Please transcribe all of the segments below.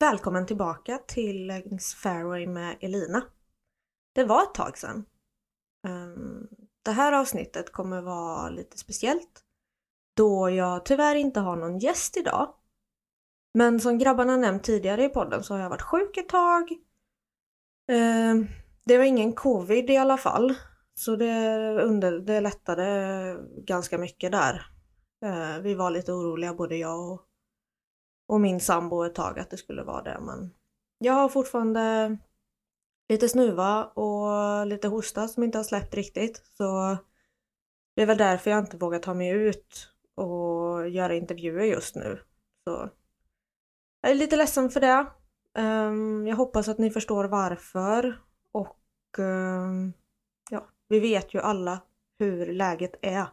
Välkommen tillbaka till Längs Fairway med Elina. Det var ett tag sedan. Ehm, det här avsnittet kommer vara lite speciellt då jag tyvärr inte har någon gäst idag. Men som grabbarna nämnt tidigare i podden så har jag varit sjuk ett tag. Ehm, det var ingen covid i alla fall. Så det, under, det lättade ganska mycket där. Ehm, vi var lite oroliga både jag och och min sambo ett tag att det skulle vara det men jag har fortfarande lite snuva och lite hosta som inte har släppt riktigt så det är väl därför jag inte vågar ta mig ut och göra intervjuer just nu. Så jag är lite ledsen för det. Ehm, jag hoppas att ni förstår varför och ehm, ja, vi vet ju alla hur läget är.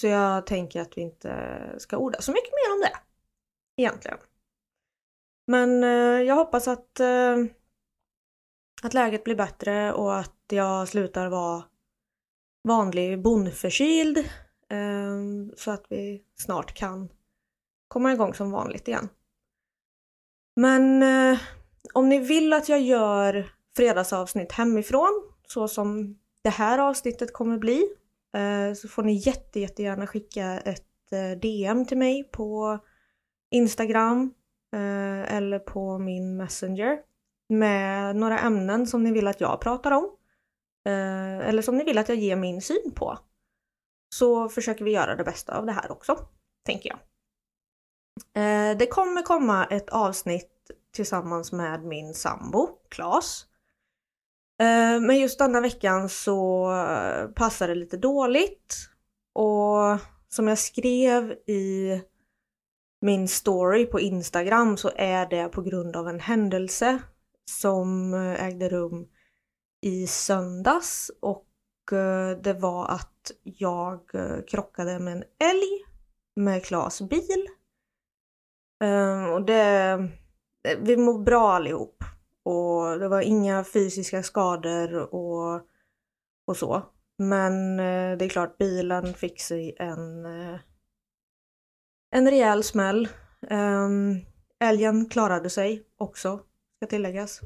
Så jag tänker att vi inte ska orda så mycket mer om det egentligen. Men eh, jag hoppas att, eh, att läget blir bättre och att jag slutar vara vanlig bondförkyld eh, så att vi snart kan komma igång som vanligt igen. Men eh, om ni vill att jag gör fredagsavsnitt hemifrån så som det här avsnittet kommer bli eh, så får ni jätte, jättegärna skicka ett eh, DM till mig på Instagram eh, eller på min Messenger med några ämnen som ni vill att jag pratar om. Eh, eller som ni vill att jag ger min syn på. Så försöker vi göra det bästa av det här också, tänker jag. Eh, det kommer komma ett avsnitt tillsammans med min sambo, Klas. Eh, men just denna veckan så eh, passar det lite dåligt. Och som jag skrev i min story på Instagram så är det på grund av en händelse som eh, ägde rum i söndags och eh, det var att jag eh, krockade med en älg med Klas bil. Ehm, och det, vi mår bra allihop och det var inga fysiska skador och, och så. Men det är klart bilen fick sig en eh, en rejäl smäll. Um, älgen klarade sig också, ska tilläggas.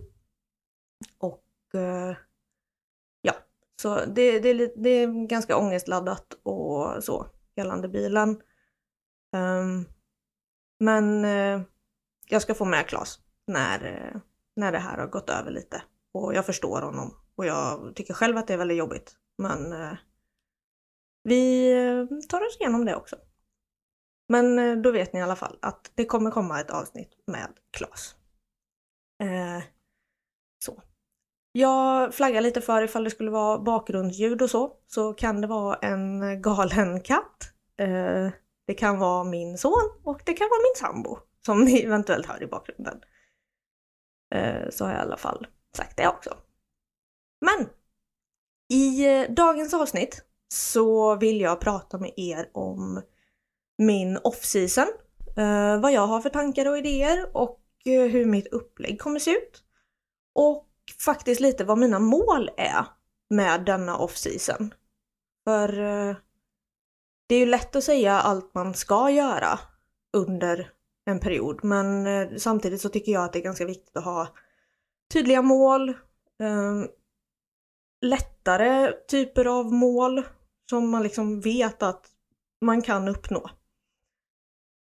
Och uh, ja, så det, det, är det är ganska ångestladdat och så gällande bilen. Um, men uh, jag ska få med Klas när, uh, när det här har gått över lite. Och jag förstår honom och jag tycker själv att det är väldigt jobbigt. Men uh, vi tar oss igenom det också. Men eh, då vet ni i alla fall att det kommer komma ett avsnitt med Klas. Eh, så. Jag flaggar lite för ifall det skulle vara bakgrundsljud och så, så kan det vara en galen katt. Eh, det kan vara min son och det kan vara min sambo som ni eventuellt hör i bakgrunden. Eh, så har jag i alla fall sagt det också. Men i eh, dagens avsnitt så vill jag prata med er om min off-season, eh, vad jag har för tankar och idéer och eh, hur mitt upplägg kommer se ut. Och faktiskt lite vad mina mål är med denna off-season. För eh, det är ju lätt att säga allt man ska göra under en period men samtidigt så tycker jag att det är ganska viktigt att ha tydliga mål, ehm, lättare typer av mål som man liksom vet att man kan uppnå.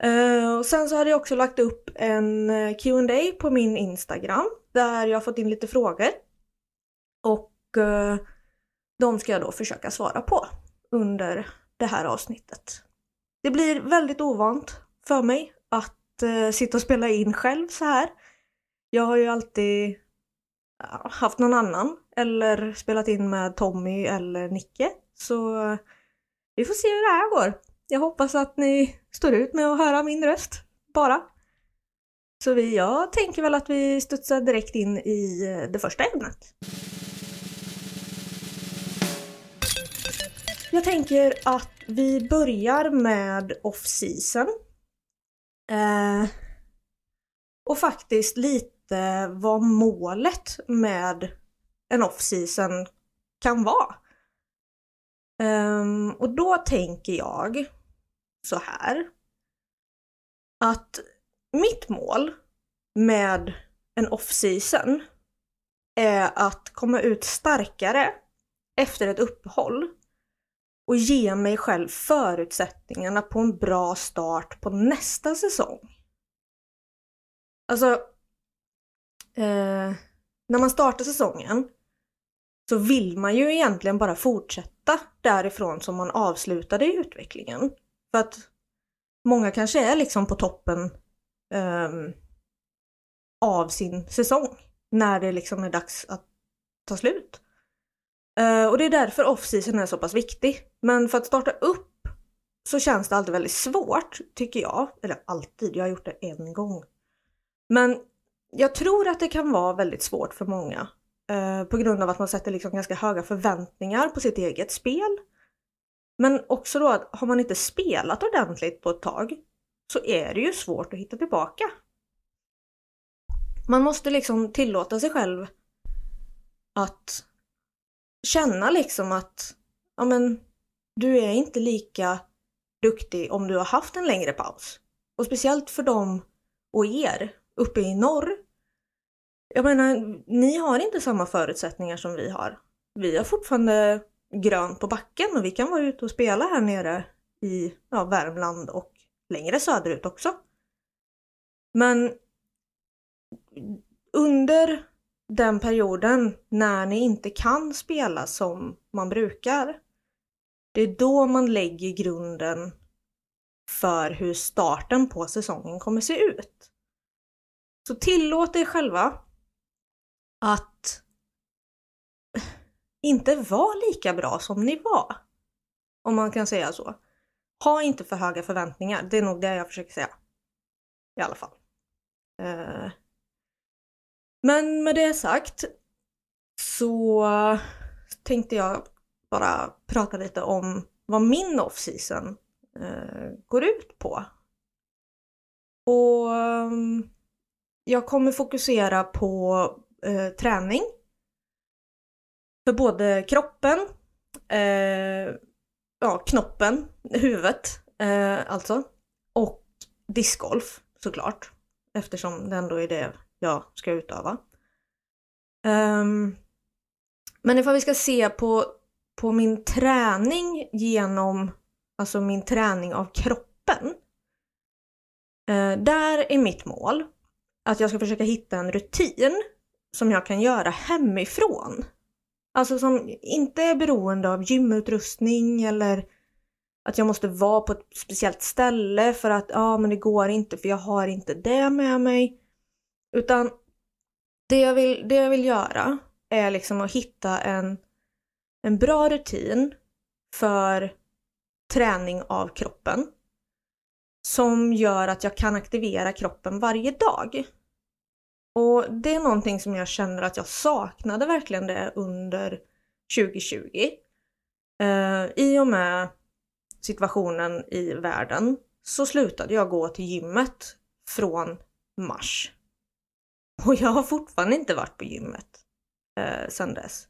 Eh, och sen så hade jag också lagt upp en eh, Q&A på min Instagram där jag fått in lite frågor. Och eh, de ska jag då försöka svara på under det här avsnittet. Det blir väldigt ovant för mig att sitta och spela in själv så här. Jag har ju alltid haft någon annan eller spelat in med Tommy eller Nicke. Så vi får se hur det här går. Jag hoppas att ni står ut med att höra min röst, bara. Så vi, jag tänker väl att vi studsar direkt in i eh, det första ämnet. Jag tänker att vi börjar med off-season. Eh, och faktiskt lite vad målet med en off-season kan vara. Um, och då tänker jag så här. Att mitt mål med en off-season är att komma ut starkare efter ett uppehåll och ge mig själv förutsättningarna på en bra start på nästa säsong. Alltså, eh, när man startar säsongen så vill man ju egentligen bara fortsätta därifrån som man avslutade i utvecklingen. För att många kanske är liksom på toppen um, av sin säsong när det liksom är dags att ta slut. Uh, och det är därför off-season är så pass viktig. Men för att starta upp så känns det alltid väldigt svårt, tycker jag. Eller alltid, jag har gjort det en gång. Men jag tror att det kan vara väldigt svårt för många. Uh, på grund av att man sätter liksom ganska höga förväntningar på sitt eget spel. Men också då att har man inte spelat ordentligt på ett tag så är det ju svårt att hitta tillbaka. Man måste liksom tillåta sig själv att känna liksom att ja men, du är inte lika duktig om du har haft en längre paus. Och speciellt för dem och er uppe i norr. Jag menar, ni har inte samma förutsättningar som vi har. Vi har fortfarande grönt på backen och vi kan vara ute och spela här nere i ja, Värmland och längre söderut också. Men under den perioden när ni inte kan spela som man brukar, det är då man lägger grunden för hur starten på säsongen kommer se ut. Så tillåt er själva att inte var lika bra som ni var. Om man kan säga så. Ha inte för höga förväntningar. Det är nog det jag försöker säga. I alla fall. Eh. Men med det sagt så tänkte jag bara prata lite om vad min off-season eh, går ut på. Och ehm, jag kommer fokusera på eh, träning för både kroppen, eh, ja, knoppen, huvudet eh, alltså, och discgolf såklart. Eftersom det ändå är det jag ska utöva. Um, men ifall vi ska se på, på min träning genom, alltså min träning av kroppen. Uh, där är mitt mål att jag ska försöka hitta en rutin som jag kan göra hemifrån. Alltså som inte är beroende av gymutrustning eller att jag måste vara på ett speciellt ställe för att ja, men det går inte för jag har inte det med mig. Utan det jag vill, det jag vill göra är liksom att hitta en, en bra rutin för träning av kroppen som gör att jag kan aktivera kroppen varje dag. Och det är någonting som jag känner att jag saknade verkligen det under 2020. Eh, I och med situationen i världen så slutade jag gå till gymmet från mars. Och jag har fortfarande inte varit på gymmet eh, sedan dess.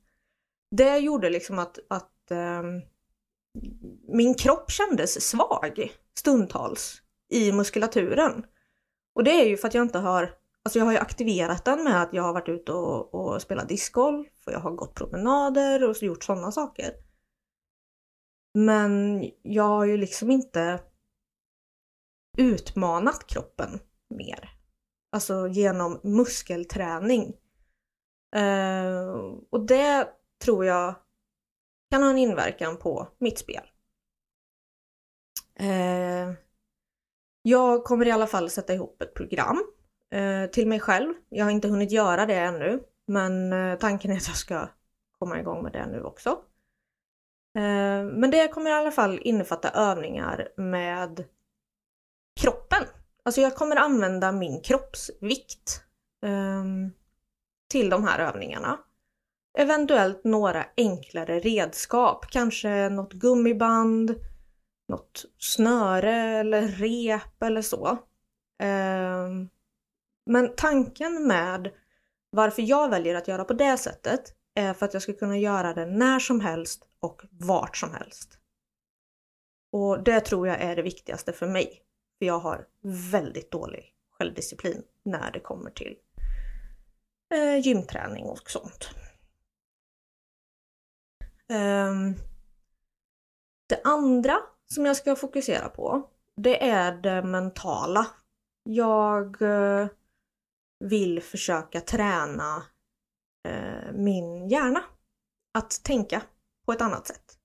Det gjorde liksom att, att eh, min kropp kändes svag stundtals i muskulaturen. Och det är ju för att jag inte har Alltså jag har ju aktiverat den med att jag har varit ute och, och spelat discgolf och jag har gått promenader och gjort sådana saker. Men jag har ju liksom inte utmanat kroppen mer. Alltså genom muskelträning. Uh, och det tror jag kan ha en inverkan på mitt spel. Uh, jag kommer i alla fall sätta ihop ett program Eh, till mig själv. Jag har inte hunnit göra det ännu, men eh, tanken är att jag ska komma igång med det nu också. Eh, men det kommer i alla fall innefatta övningar med kroppen. Alltså jag kommer använda min kroppsvikt ehm, till de här övningarna. Eventuellt några enklare redskap, kanske något gummiband, något snöre eller rep eller så. Ehm, men tanken med varför jag väljer att göra på det sättet är för att jag ska kunna göra det när som helst och vart som helst. Och det tror jag är det viktigaste för mig. För jag har väldigt dålig självdisciplin när det kommer till eh, gymträning och sånt. Um, det andra som jag ska fokusera på, det är det mentala. Jag eh, vill försöka träna eh, min hjärna att tänka på ett annat sätt.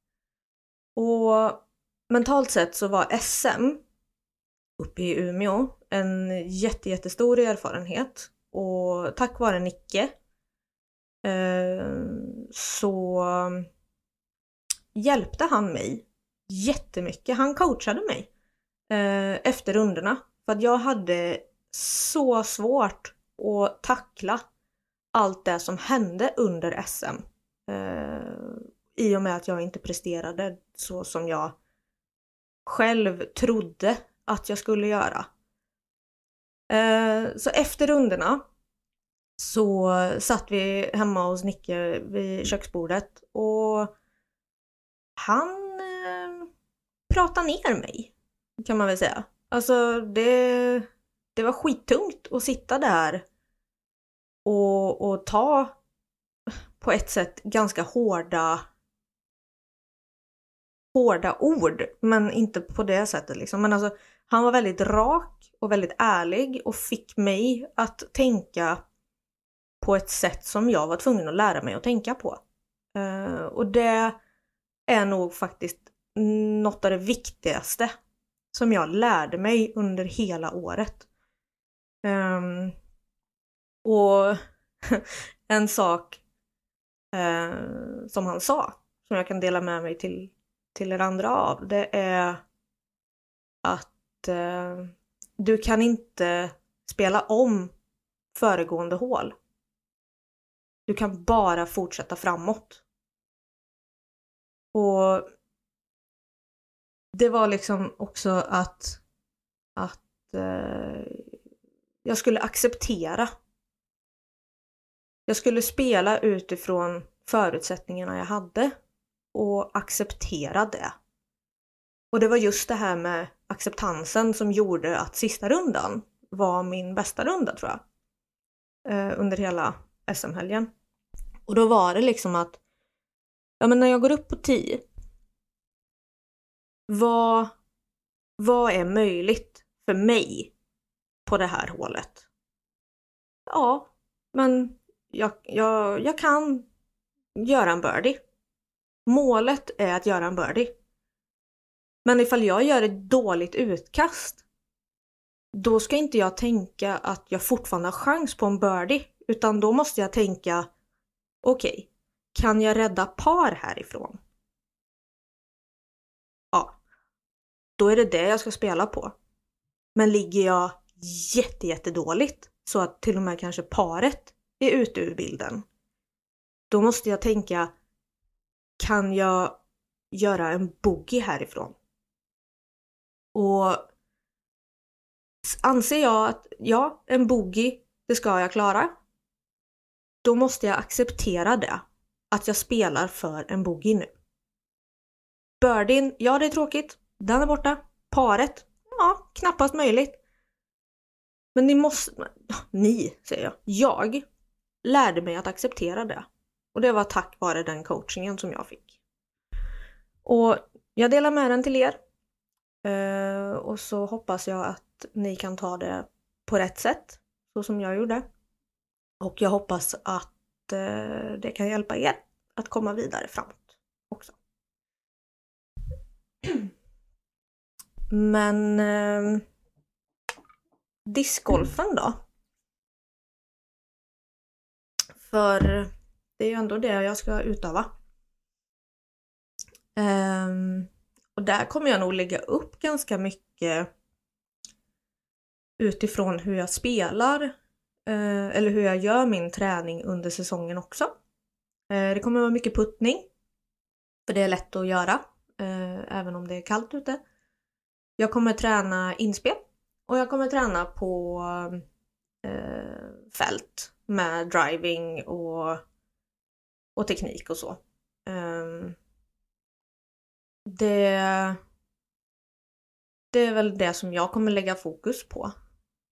Och mentalt sett så var SM uppe i Umeå en jätte, jättestor erfarenhet och tack vare Nicke eh, så mm, hjälpte han mig jättemycket. Han coachade mig eh, efter rundorna för att jag hade så svårt och tackla allt det som hände under SM. Eh, I och med att jag inte presterade så som jag själv trodde att jag skulle göra. Eh, så efter rundorna så satt vi hemma hos Nicke vid köksbordet och han eh, pratade ner mig kan man väl säga. Alltså det, det var skittungt att sitta där och, och ta på ett sätt ganska hårda hårda ord, men inte på det sättet liksom. Men alltså, han var väldigt rak och väldigt ärlig och fick mig att tänka på ett sätt som jag var tvungen att lära mig att tänka på. Uh, och det är nog faktiskt något av det viktigaste som jag lärde mig under hela året. Um, och en sak uh, som han sa, som jag kan dela med mig till, till er andra av, det är att uh, du kan inte spela om föregående hål. Du kan bara fortsätta framåt. Och det var liksom också att, att eh, jag skulle acceptera. Jag skulle spela utifrån förutsättningarna jag hade och acceptera det. Och det var just det här med acceptansen som gjorde att sista rundan var min bästa runda tror jag. Eh, under hela SM-helgen. Och då var det liksom att ja men när jag går upp på 10 vad, vad är möjligt för mig på det här hålet? Ja, men jag, jag, jag kan göra en birdie. Målet är att göra en birdie. Men ifall jag gör ett dåligt utkast, då ska inte jag tänka att jag fortfarande har chans på en birdie, utan då måste jag tänka okej, okay, kan jag rädda par härifrån? Ja, då är det det jag ska spela på. Men ligger jag jätte, jättedåligt så att till och med kanske paret är ute ur bilden. Då måste jag tänka, kan jag göra en boogie härifrån? Och anser jag att ja, en boogie, det ska jag klara. Då måste jag acceptera det att jag spelar för en boogie nu. Birdien, ja det är tråkigt. Den är borta. Paret, ja knappast möjligt. Men ni måste, ni säger jag, jag lärde mig att acceptera det. Och det var tack vare den coachingen som jag fick. Och jag delar med den till er. Eh, och så hoppas jag att ni kan ta det på rätt sätt, så som jag gjorde. Och jag hoppas att eh, det kan hjälpa er att komma vidare framåt också. Men eh, discgolfen då? För det är ju ändå det jag ska utöva. Um, och där kommer jag nog lägga upp ganska mycket utifrån hur jag spelar uh, eller hur jag gör min träning under säsongen också. Uh, det kommer vara mycket puttning. För det är lätt att göra uh, även om det är kallt ute. Jag kommer träna inspel och jag kommer träna på eh, fält med driving och, och teknik och så. Um, det, det är väl det som jag kommer lägga fokus på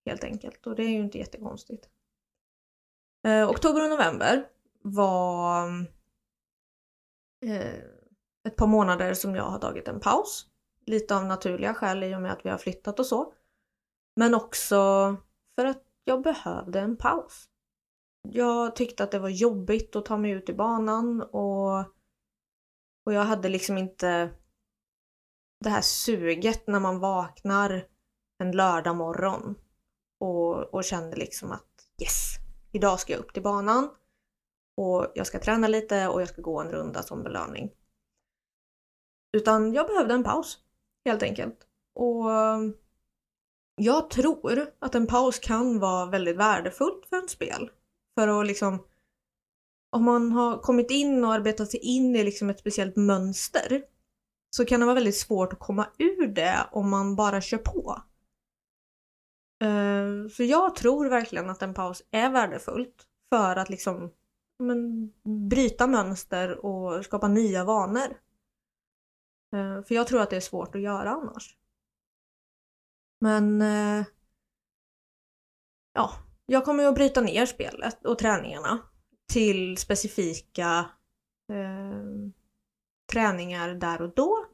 helt enkelt och det är ju inte jättekonstigt. Eh, oktober och november var eh, ett par månader som jag har tagit en paus. Lite av naturliga skäl i och med att vi har flyttat och så. Men också för att jag behövde en paus. Jag tyckte att det var jobbigt att ta mig ut i banan och, och jag hade liksom inte det här suget när man vaknar en lördag morgon och, och kände liksom att yes, idag ska jag upp till banan och jag ska träna lite och jag ska gå en runda som belöning. Utan jag behövde en paus helt enkelt. Och jag tror att en paus kan vara väldigt värdefullt för ett spel. För att liksom om man har kommit in och arbetat sig in i liksom ett speciellt mönster så kan det vara väldigt svårt att komma ur det om man bara kör på. Eh, så jag tror verkligen att en paus är värdefullt för att liksom men, bryta mönster och skapa nya vanor. Eh, för jag tror att det är svårt att göra annars. Men eh, ja, jag kommer att bryta ner spelet och träningarna till specifika eh, träningar där och då.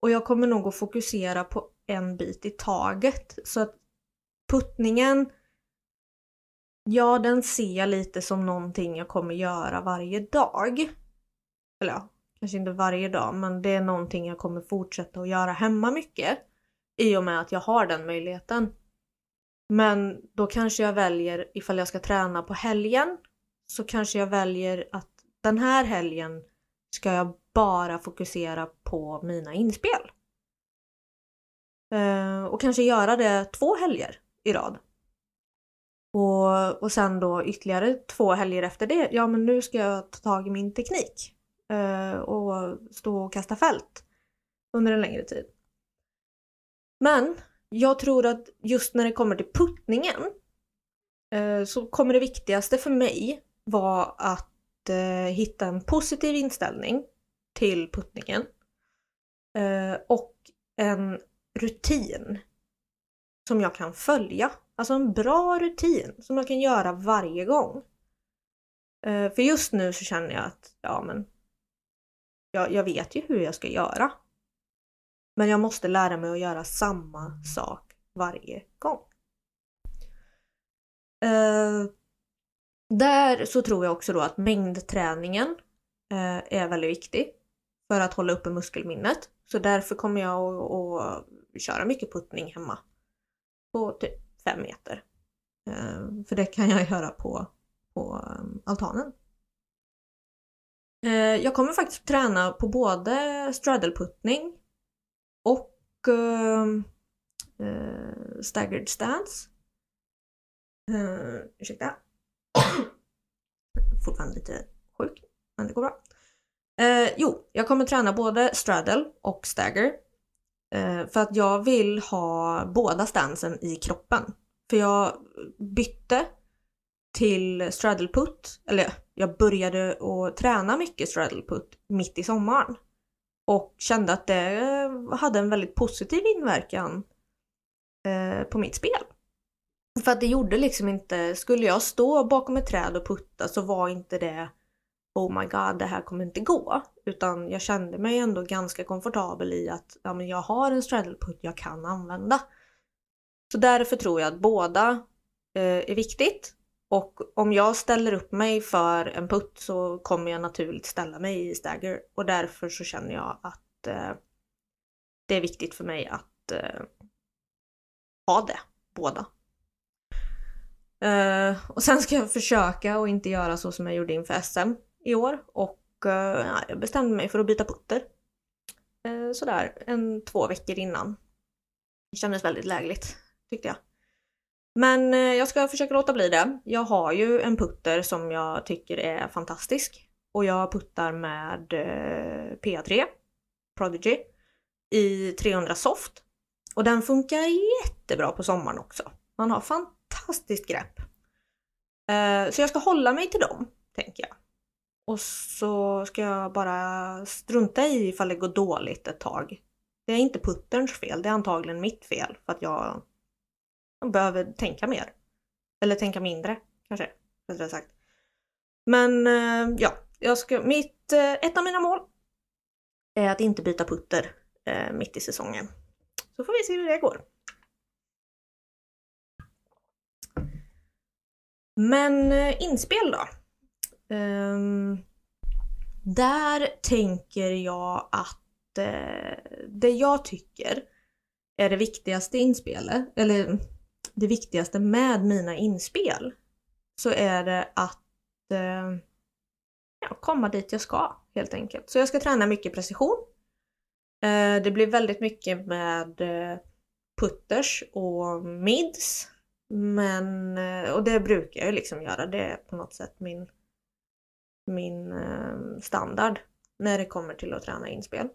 Och jag kommer nog att fokusera på en bit i taget. Så att puttningen, ja den ser jag lite som någonting jag kommer göra varje dag. Eller ja, kanske inte varje dag, men det är någonting jag kommer fortsätta att göra hemma mycket. I och med att jag har den möjligheten. Men då kanske jag väljer, ifall jag ska träna på helgen, så kanske jag väljer att den här helgen ska jag bara fokusera på mina inspel. Eh, och kanske göra det två helger i rad. Och, och sen då ytterligare två helger efter det, ja men nu ska jag ta tag i min teknik. eh, och stå och kasta fält under en längre tid. Men jag tror att just när det kommer till puttningen eh, så kommer det viktigaste för mig vara att eh, hitta en positiv inställning till puttningen. Eh, och en rutin som jag kan följa. Alltså en bra rutin som jag kan göra varje gång. Eh, för just nu så känner jag att, ja men, jag, jag vet ju hur jag ska göra. Men jag måste lära mig att göra samma sak varje gång. Eh, där så tror jag också då att mängdträningen eh, är väldigt viktig för att hålla uppe muskelminnet. Så därför kommer jag att, köra mycket puttning hemma. På typ 5 meter. Eh, för det kan jag göra på, på eh, altanen. Eh, jag kommer faktiskt träna på både straddleputtning och uh, uh, staggered stance. Uh, ursäkta. Fortfarande lite sjuk, men det går bra. Eh, jo, jag kommer träna både straddle och stagger. Eh, för att jag vill ha båda stansen i kroppen. För jag bytte till straddle put, eller jag började att träna mycket straddle put mitt i sommaren. Och kände att det eh, hade en väldigt positiv inverkan eh, på mitt spel. För att det gjorde liksom inte, skulle jag stå bakom ett träd och putta så var inte det oh my god, det här kommer inte gå. Utan jag kände mig ändå ganska komfortabel i att ja, men jag har en straddleput jag kan använda. Så därför tror jag att båda eh, är viktigt. Och om jag ställer upp mig för en putt så kommer jag naturligt ställa mig i stagger. Och därför så känner jag att eh, det är viktigt för mig att eh, ha det, båda. Eh, och sen ska jag försöka och inte göra så som jag gjorde inför SM i år och eh, jag bestämde mig för att byta putter. Eh, sådär en två veckor innan. Det kändes väldigt lägligt tyckte jag. Men eh, jag ska försöka låta bli det. Jag har ju en putter som jag tycker är fantastisk och jag puttar med eh, PA3 Prodigy i 300 soft och den funkar jättebra på sommaren också. Man har fantastiskt grepp. Eh, så jag ska hålla mig till dem, tänker jag. Och så ska jag bara strunta i ifall det går dåligt ett tag. Det är inte putterns fel, det är antagligen mitt fel för att jag behöver tänka mer. Eller tänka mindre, kanske, rättare sagt. Men eh, ja, jag ska, mitt, eh, ett av mina mål är att inte byta putter eh, mitt i säsongen. Så får vi se hur det går. Men eh, inspel då? Um, där tänker jag att uh, det jag tycker är det viktigaste inspelet, eller det viktigaste med mina inspel, så är det att eh, ja, komma dit jag ska helt enkelt. Så jag ska träna mycket precision. Eh, det blir väldigt mycket med eh, putters och mids men, eh, och det brukar jag liksom göra. Det är på något sätt min, min eh, standard när det kommer till att träna inspel.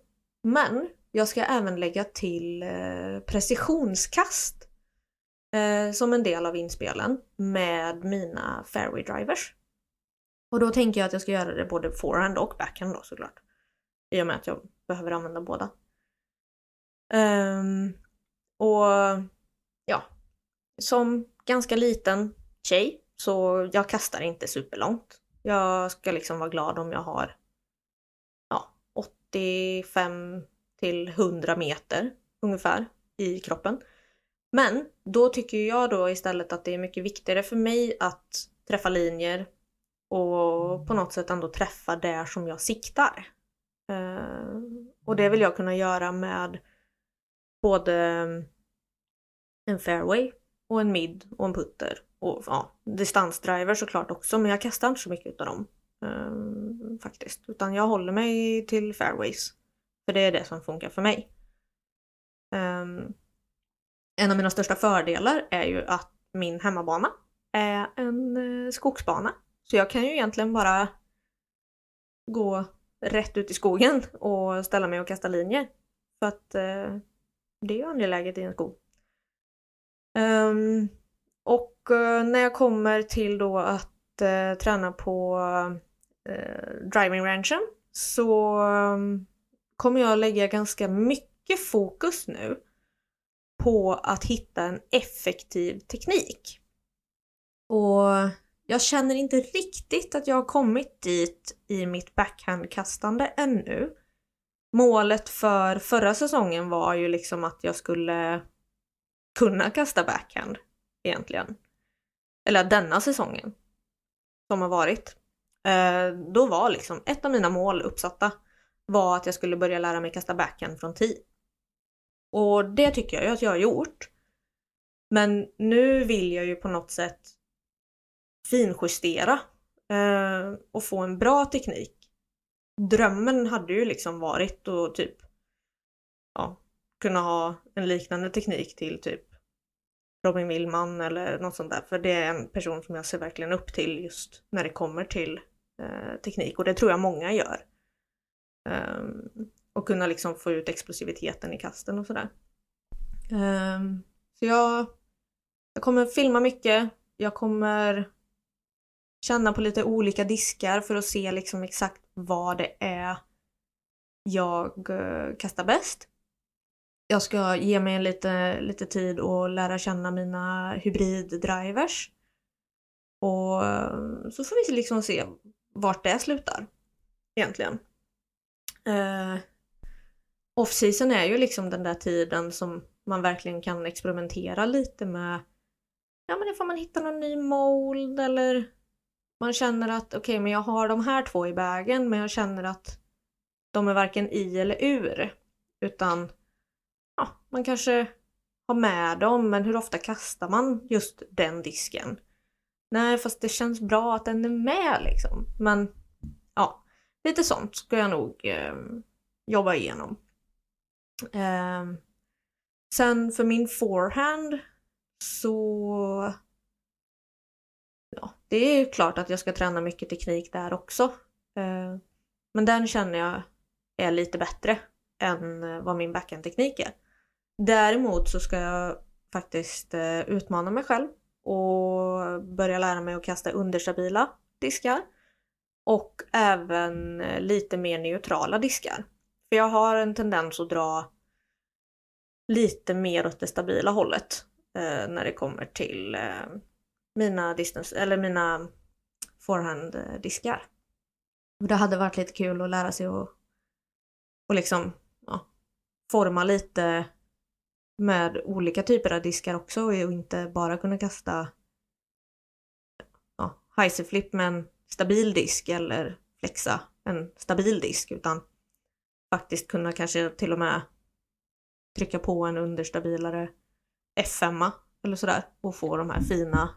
Men jag ska även lägga till eh, precisionskast eh, som en del av inspelen med mina fairway drivers. Och då tänker jag att jag ska göra det både forehand och backhand då såklart. I och med att jag behöver använda båda. Um, och ja, som ganska liten tjej så jag kastar inte superlångt. Jag ska liksom vara glad om jag har ja, 85 till 100 meter ungefär i kroppen. Men då tycker jag då istället att det är mycket viktigare för mig att träffa linjer och på något sätt ändå träffa där som jag siktar. Eh, och det vill jag kunna göra med både en fairway och en mid och en putter. Och ja, distansdriver såklart också men jag kastar inte så mycket av dem. Um, faktiskt. Utan jag håller mig till fairways. För det är det som funkar för mig. Um, en av mina största fördelar är ju att min hemmabana är en eh, skogsbana. Så jag kan ju egentligen bara gå rätt ut i skogen och ställa mig och kasta linjer. För att eh, det är ju angeläget i en skog. Um, och uh, när jag kommer till då att uh, träna på uh, driving ranchen så um, kommer jag lägga ganska mycket fokus nu på att hitta en effektiv teknik. Och jag känner inte riktigt att jag har kommit dit i mitt backhandkastande ännu. Målet för förra säsongen var ju liksom att jag skulle kunna kasta backhand egentligen. Eller denna säsongen som har varit. Eh, då var liksom ett av mina mål uppsatta var att jag skulle börja lära mig kasta backhand från tee. Och det tycker jag ju att jag har gjort. Men nu vill jag ju på något sätt finjustera eh, och få en bra teknik. Drömmen hade ju liksom varit att typ ja, kunna ha en liknande teknik till typ Robin Willman eller något sånt där. För det är en person som jag ser verkligen upp till just när det kommer till eh, teknik och det tror jag många gör. Um, och kunna liksom få ut explosiviteten i kasten och sådär. Um, så jag, jag kommer filma mycket. Jag kommer känna på lite olika diskar för att se liksom exakt vad det är jag uh, kastar bäst jag ska ge mig lite, lite tid och lära känna mina hybriddrivers. Och eh, så får vi liksom se vart det slutar. Egentligen. Uh, Off-season är ju liksom den där tiden som man verkligen kan experimentera lite med Ja men ifall man hittar någon ny mold eller man känner att okej okay, men jag har de här två i vägen men jag känner att de är varken i eller ur. Utan ja, man kanske har med dem men hur ofta kastar man just den disken? Nej fast det känns bra att den är med liksom. Men ja, lite sånt ska jag nog eh, jobba igenom. Eh, sen för min forehand så ja, det är ju klart att jag ska träna mycket teknik där också. Eh, men den känner jag är lite bättre än eh, vad min backhandteknik är. Däremot så ska jag faktiskt eh, utmana mig själv och börja lära mig att kasta understabila diskar och även eh, lite mer neutrala diskar. För jag har en tendens att dra lite mer åt det stabila hållet eh, när det kommer till eh, mina distance, eller mina forehanddiskar. Eh, det hade varit lite kul att lära sig att och liksom ja, forma lite med olika typer av diskar också och inte bara kunna kasta ja, flip med en stabil disk eller flexa en stabil disk utan faktiskt kunna kanske till och med trycka på en understabilare F5 eller sådär och få de här fina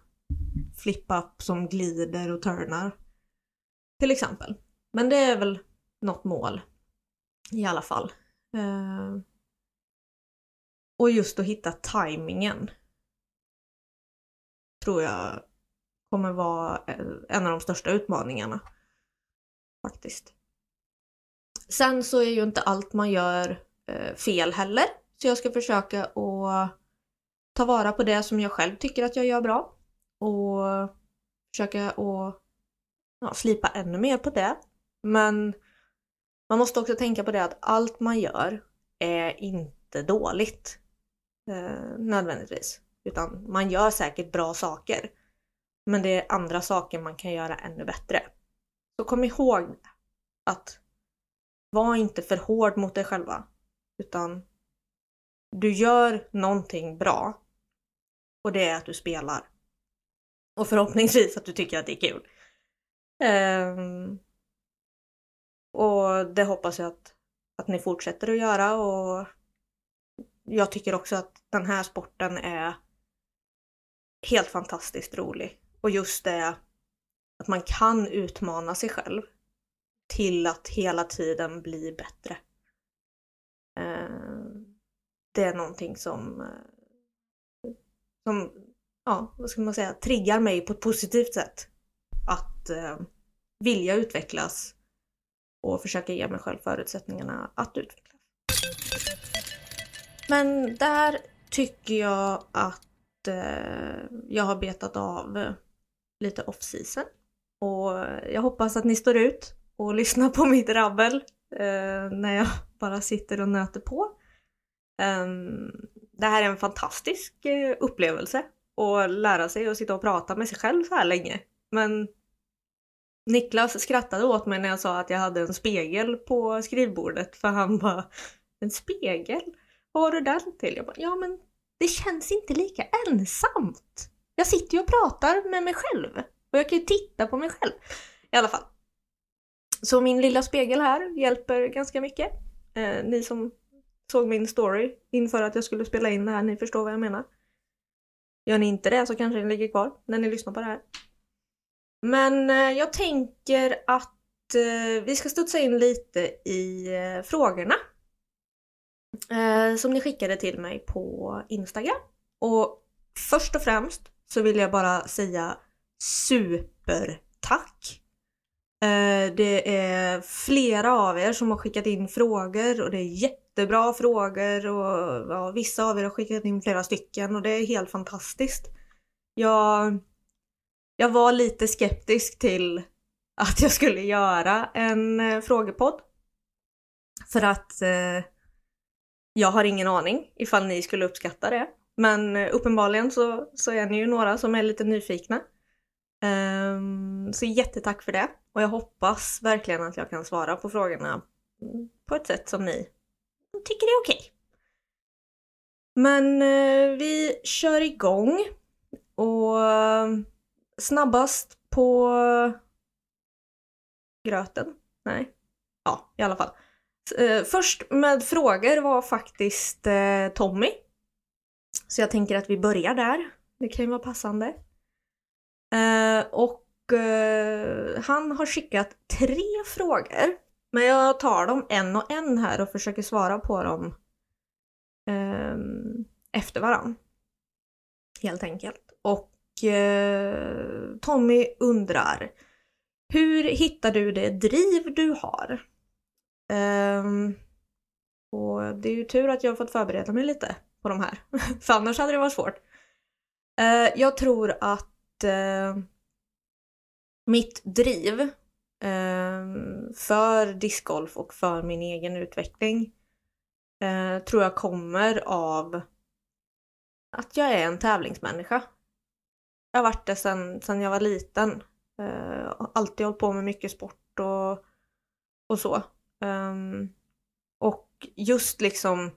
flip-up som glider och turnar. Till exempel. Men det är väl något mål i alla fall. Eh, och just att hitta tajmingen tror jag kommer vara en av de största utmaningarna. Faktiskt. Sen så är ju inte allt man gör eh, fel heller. Så jag ska försöka att ta vara på det som jag själv tycker att jag gör bra. Och försöka att ja, slipa ännu mer på det. Men man måste också tänka på det att allt man gör är inte dåligt. Eh, nödvändigtvis. Utan man gör säkert bra saker. Men det är andra saker man kan göra ännu bättre. Så kom ihåg att var inte för hård mot dig själva. Utan du gör någonting bra. Och det är att du spelar. Och förhoppningsvis att du tycker att det är kul. Um, och det hoppas jag att, att ni fortsätter att göra och jag tycker också att den här sporten är helt fantastiskt rolig. Och just det att man kan utmana sig själv till att hela tiden bli bättre. Eh, det är någonting som, eh, som ja, vad ska man säga, triggar mig på ett positivt sätt. Att eh, vilja utvecklas och försöka ge mig själv förutsättningarna att utvecklas. Men där tycker jag att eh, jag har betat av lite off-season. Och jag hoppas att ni står ut och lyssnar på mitt rabbel eh, när jag bara sitter och nöter på. Um, det här är en fantastisk eh, upplevelse att lära sig att sitta och prata med sig själv så här länge. Men Niklas skrattade åt mig när jag sa att jag hade en spegel på skrivbordet för han bara En spegel? Vad har du den till? Jag bara, ja men det känns inte lika ensamt. Jag sitter ju och pratar med mig själv och jag kan ju titta på mig själv. I alla fall. Så min lilla spegel här hjälper ganska mycket. Eh, ni som såg min story inför att jag skulle spela in det här, ni förstår vad jag menar. Gör ni inte det så kanske den ligger kvar när ni lyssnar på det här. Men eh, jag tänker att eh, vi ska studsa in lite i eh, frågorna. Eh, som ni skickade till mig på Instagram. Och först och främst så vill jag bara säga supertack! Eh, det är flera av er som har skickat in frågor och det är jättebra frågor och ja, vissa av er har skickat in flera stycken och det är helt fantastiskt. Jag jag var lite skeptisk till att jag skulle göra en eh, frågepodd. För att eh, jag har ingen aning ifall ni skulle uppskatta det. Men eh, uppenbarligen så, så är ni ju några som är lite nyfikna. Um, så jättetack för det och jag hoppas verkligen att jag kan svara på frågorna på ett sätt som ni tycker är okej. Okay. Men eh, vi kör igång och eh, snabbast på gröten? Nej. Ja, i alla fall. Eh, först med frågor var faktiskt Tommy. Så jag tänker att vi börjar där. Det kan ju vara passande. Eh, och eh, han har skickat tre frågor. Men jag tar dem en och en här och försöker svara på dem eh, efter varann. Helt enkelt. Och eh, Tommy undrar Hur hittar du det driv du har? Ehm, och det är ju tur att jag har fått förbereda mig lite på de här. För annars hade det varit svårt. Eh, jag tror att eh, mitt driv eh, för discgolf och för min egen utveckling eh, tror jag kommer av att jag är en tävlingsmänniska. Jag har varit det sedan, sen jag var liten. Eh, alltid hållit på med mycket sport och, och så. Um, och just liksom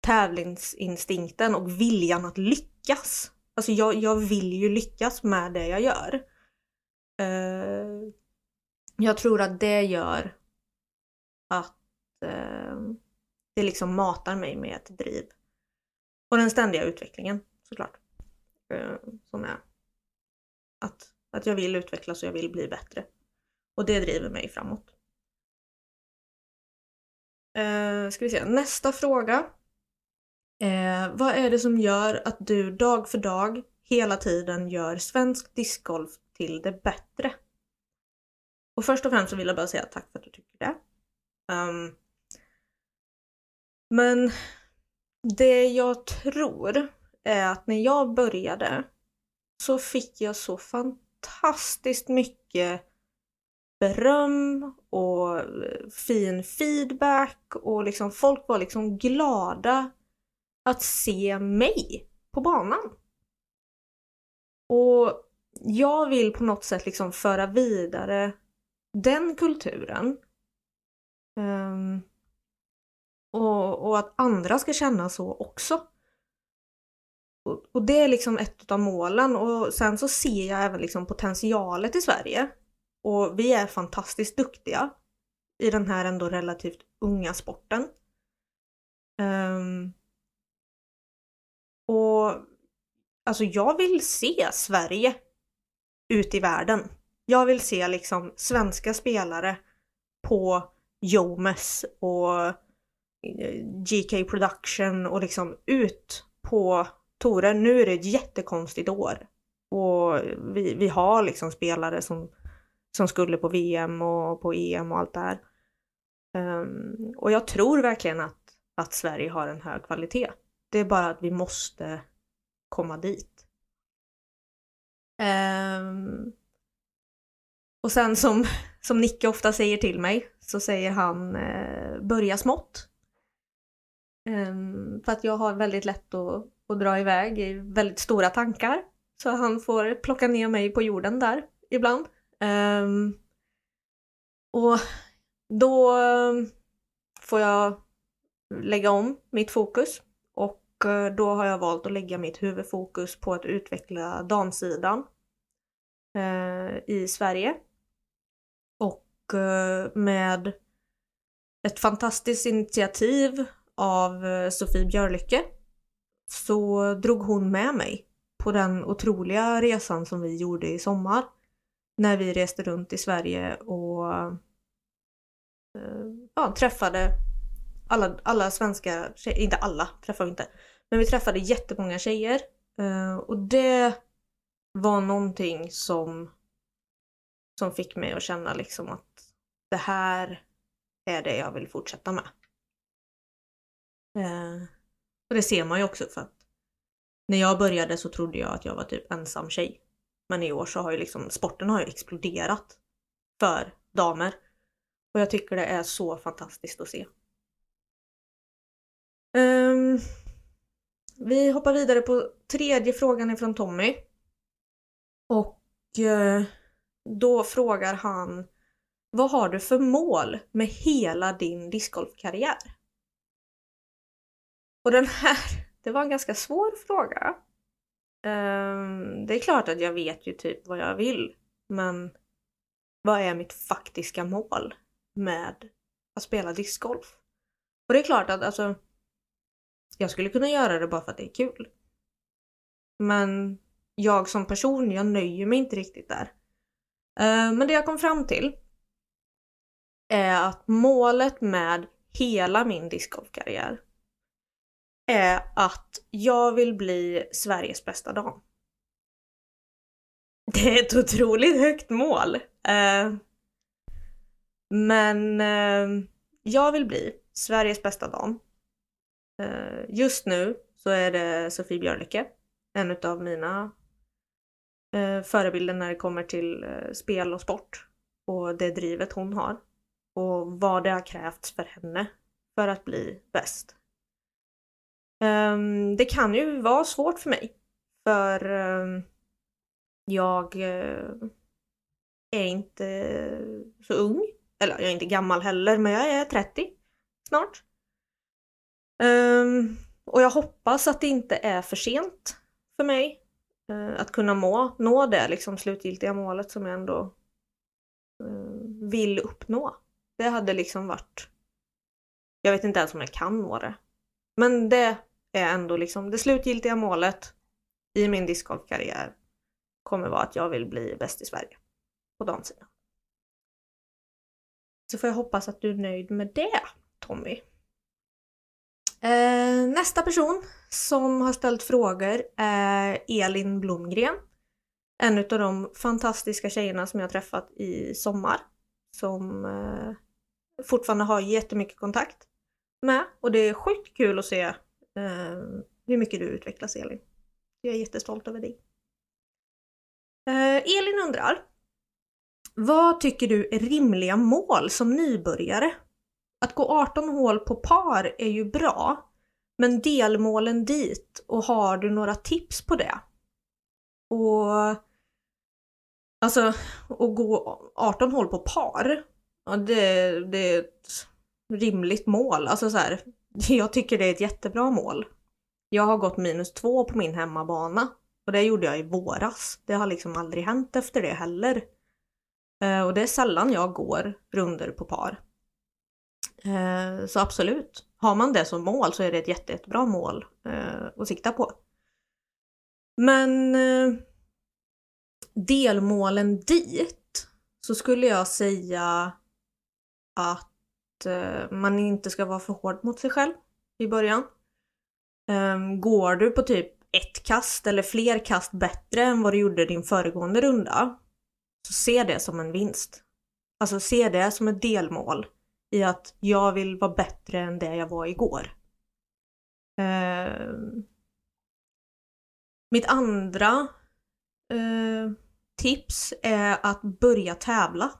tävlingsinstinkten och viljan att lyckas. Alltså jag, jag vill ju lyckas med det jag gör eh, jag tror att det gör att eh, det liksom matar mig med ett driv. Och den ständiga utvecklingen såklart. Eh, som är att, att jag vill utvecklas och jag vill bli bättre. Och det driver mig framåt. Eh, ska vi se, nästa fråga. Eh, vad är det som gör att du dag för dag hela tiden gör svensk discgolf till det bättre? Och först och främst så vill jag bara säga tack för att du tycker det. Um, men det jag tror är att när jag började så fick jag så fantastiskt mycket beröm och eh, fin feedback och liksom folk var liksom glada att se mig på banan. Och jag vill på något sätt liksom föra vidare den kulturen. Um, och, och, att andra ska känna så också. Och, och, det är liksom ett av målen och sen så ser jag även liksom potentialet i Sverige. Och vi är fantastiskt duktiga i den här ändå relativt unga sporten. Um, och alltså jag vill se Sverige ut i världen. Jag vill se liksom svenska spelare på Jomes och eh, GK Production och liksom ut på Tore. Nu är det ett jättekonstigt år och vi, vi har liksom spelare som, som skulle på VM och på EM och allt det här. Um, och jag tror verkligen att, att Sverige har en hög kvalitet. Det är bara att vi måste komma dit. Um, och sen som, som Nicke ofta säger till mig så säger han uh, börja smått. Um, för att jag har väldigt lätt att, att dra iväg i väldigt stora tankar. Så han får plocka ner mig på jorden där ibland. Um, och då får jag lägga om mitt fokus Eh, då har jag valt att lägga mitt huvudfokus på att utveckla damsidan eh, i Sverige. Och eh, med ett fantastiskt initiativ av eh, Sofie Björlycke så drog hon med mig på den otroliga resan som vi gjorde i sommar. När vi reste runt i Sverige och eh, ja, träffade alla, alla svenska tjejer, inte alla träffade vi inte, men vi träffade jättemånga tjejer eh, och det var någonting som som fick mig att känna liksom att det här är det jag vill fortsätta med. Eh, och det ser man ju också för att när jag började så trodde jag att jag var typ ensam tjej. Men i år så har ju liksom sporten har ju exploderat för damer. Och jag tycker det är så fantastiskt att se. Um, vi hoppar vidare på tredje frågan ifrån Tommy. Och eh, då frågar han Vad har du för mål med hela din discgolfkarriär? Och den här, det var en ganska svår fråga. Um, det är klart att jag vet ju typ vad jag vill, men vad är mitt faktiska mål med att spela discgolf? Och det är klart att alltså, jag skulle kunna göra det bara för att det är kul. Men jag som person, jag nöjer mig inte riktigt där. Eh, men det jag kom fram till är att målet med hela min discgolfkarriär är att jag vill bli Sveriges bästa dam. Det är ett otroligt högt mål. Eh, men eh, jag vill bli Sveriges bästa dam. Eh, just nu så är det Sofie Björlycke. en av mina eh, förebilder när det kommer till eh, spel och sport och det drivet hon har och vad det har krävts för henne för att bli bäst. Ehm, det kan ju vara svårt för mig. För ehm, jag är inte så ung. Eller jag är inte gammal heller, men jag är 30 snart. Um, och jag hoppas att det inte är för sent för mig uh, att kunna må, nå det liksom slutgiltiga målet som jag ändå uh, vill uppnå. Det hade liksom varit... Jag vet inte ens om jag kan nå det. Men det är ändå liksom det slutgiltiga målet i min discgolfkarriär kommer vara att jag vill bli bäst i Sverige på damsidan. Så får jag hoppas att du är nöjd med det, Tommy. Eh, nästa person som har ställt frågor är Elin Blomgren. En av de fantastiska tjejerna som jag träffat i sommar. Som eh, fortfarande har jättemycket kontakt med. Och det är sjukt kul att se eh, hur mycket du utvecklas Elin. Jag är jättestolt över dig. Eh, Elin undrar Vad tycker du är rimliga mål som nybörjare? Att gå 18 hål på par är ju bra, men delmålen dit och har du några tips på det? Och Alltså, att gå 18 hål på par, ja, det, det är ett rimligt mål. Alltså så här, Jag tycker det är ett jättebra mål. Jag har gått minus två på min hemmabana och det gjorde jag i våras. Det har liksom aldrig hänt efter det heller. Eh, och det är sällan jag går runder på par. Eh, så absolut, har man det som mål så är det ett jätte, jättebra mål eh, att sikta på. Men eh, delmålen dit så skulle jag säga att Eh, man inte ska vara för hård mot sig själv i början. Ehm, går du på typ ett kast eller fler kast bättre än vad du gjorde din föregående runda så se det som en vinst. Alltså se det som ett delmål i att jag vill vara bättre än det jag var igår. Eh, mitt andra eh, tips är att börja tävla.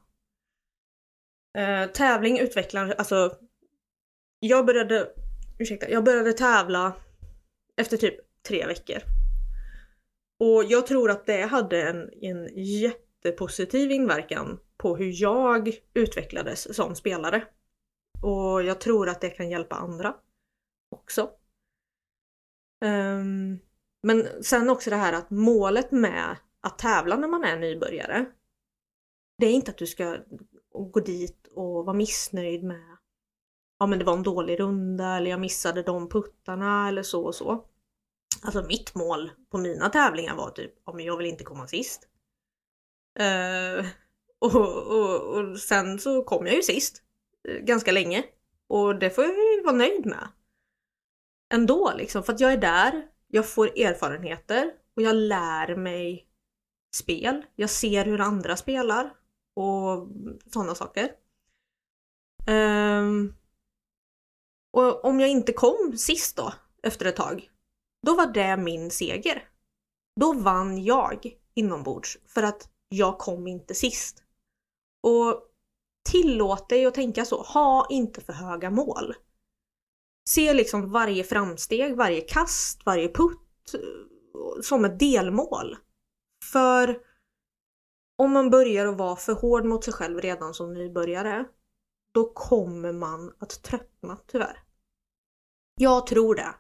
Eh, tävling utvecklar, alltså jag började, ursäkta, jag började tävla efter typ tre veckor. Och jag tror att det hade en, en jättepositiv inverkan på hur jag utvecklades som spelare. Och jag tror att det kan hjälpa andra också. Um, men sen också det här att målet med att tävla när man är nybörjare. Det är inte att du ska gå dit och vara missnöjd med ja men det var en dålig runda eller jag missade de puttarna eller så och så. Alltså mitt mål på mina tävlingar var typ, ja men jag vill inte komma sist. Uh, och, och, och sen så kom jag ju sist. Ganska länge. Och det får jag ju vara nöjd med. Ändå liksom, för att jag är där, jag får erfarenheter och jag lär mig spel. Jag ser hur andra spelar och sådana saker. Um, och om jag inte kom sist då, efter ett tag, då var det min seger. Då vann jag inombords för att jag kom inte sist. Och tillåt dig att tänka så, ha inte för höga mål. Se liksom varje framsteg, varje kast, varje putt eh, som ett delmål. För om man börjar att vara för hård mot sig själv redan som nybörjare, då kommer man att tröttna tyvärr. Jag tror det.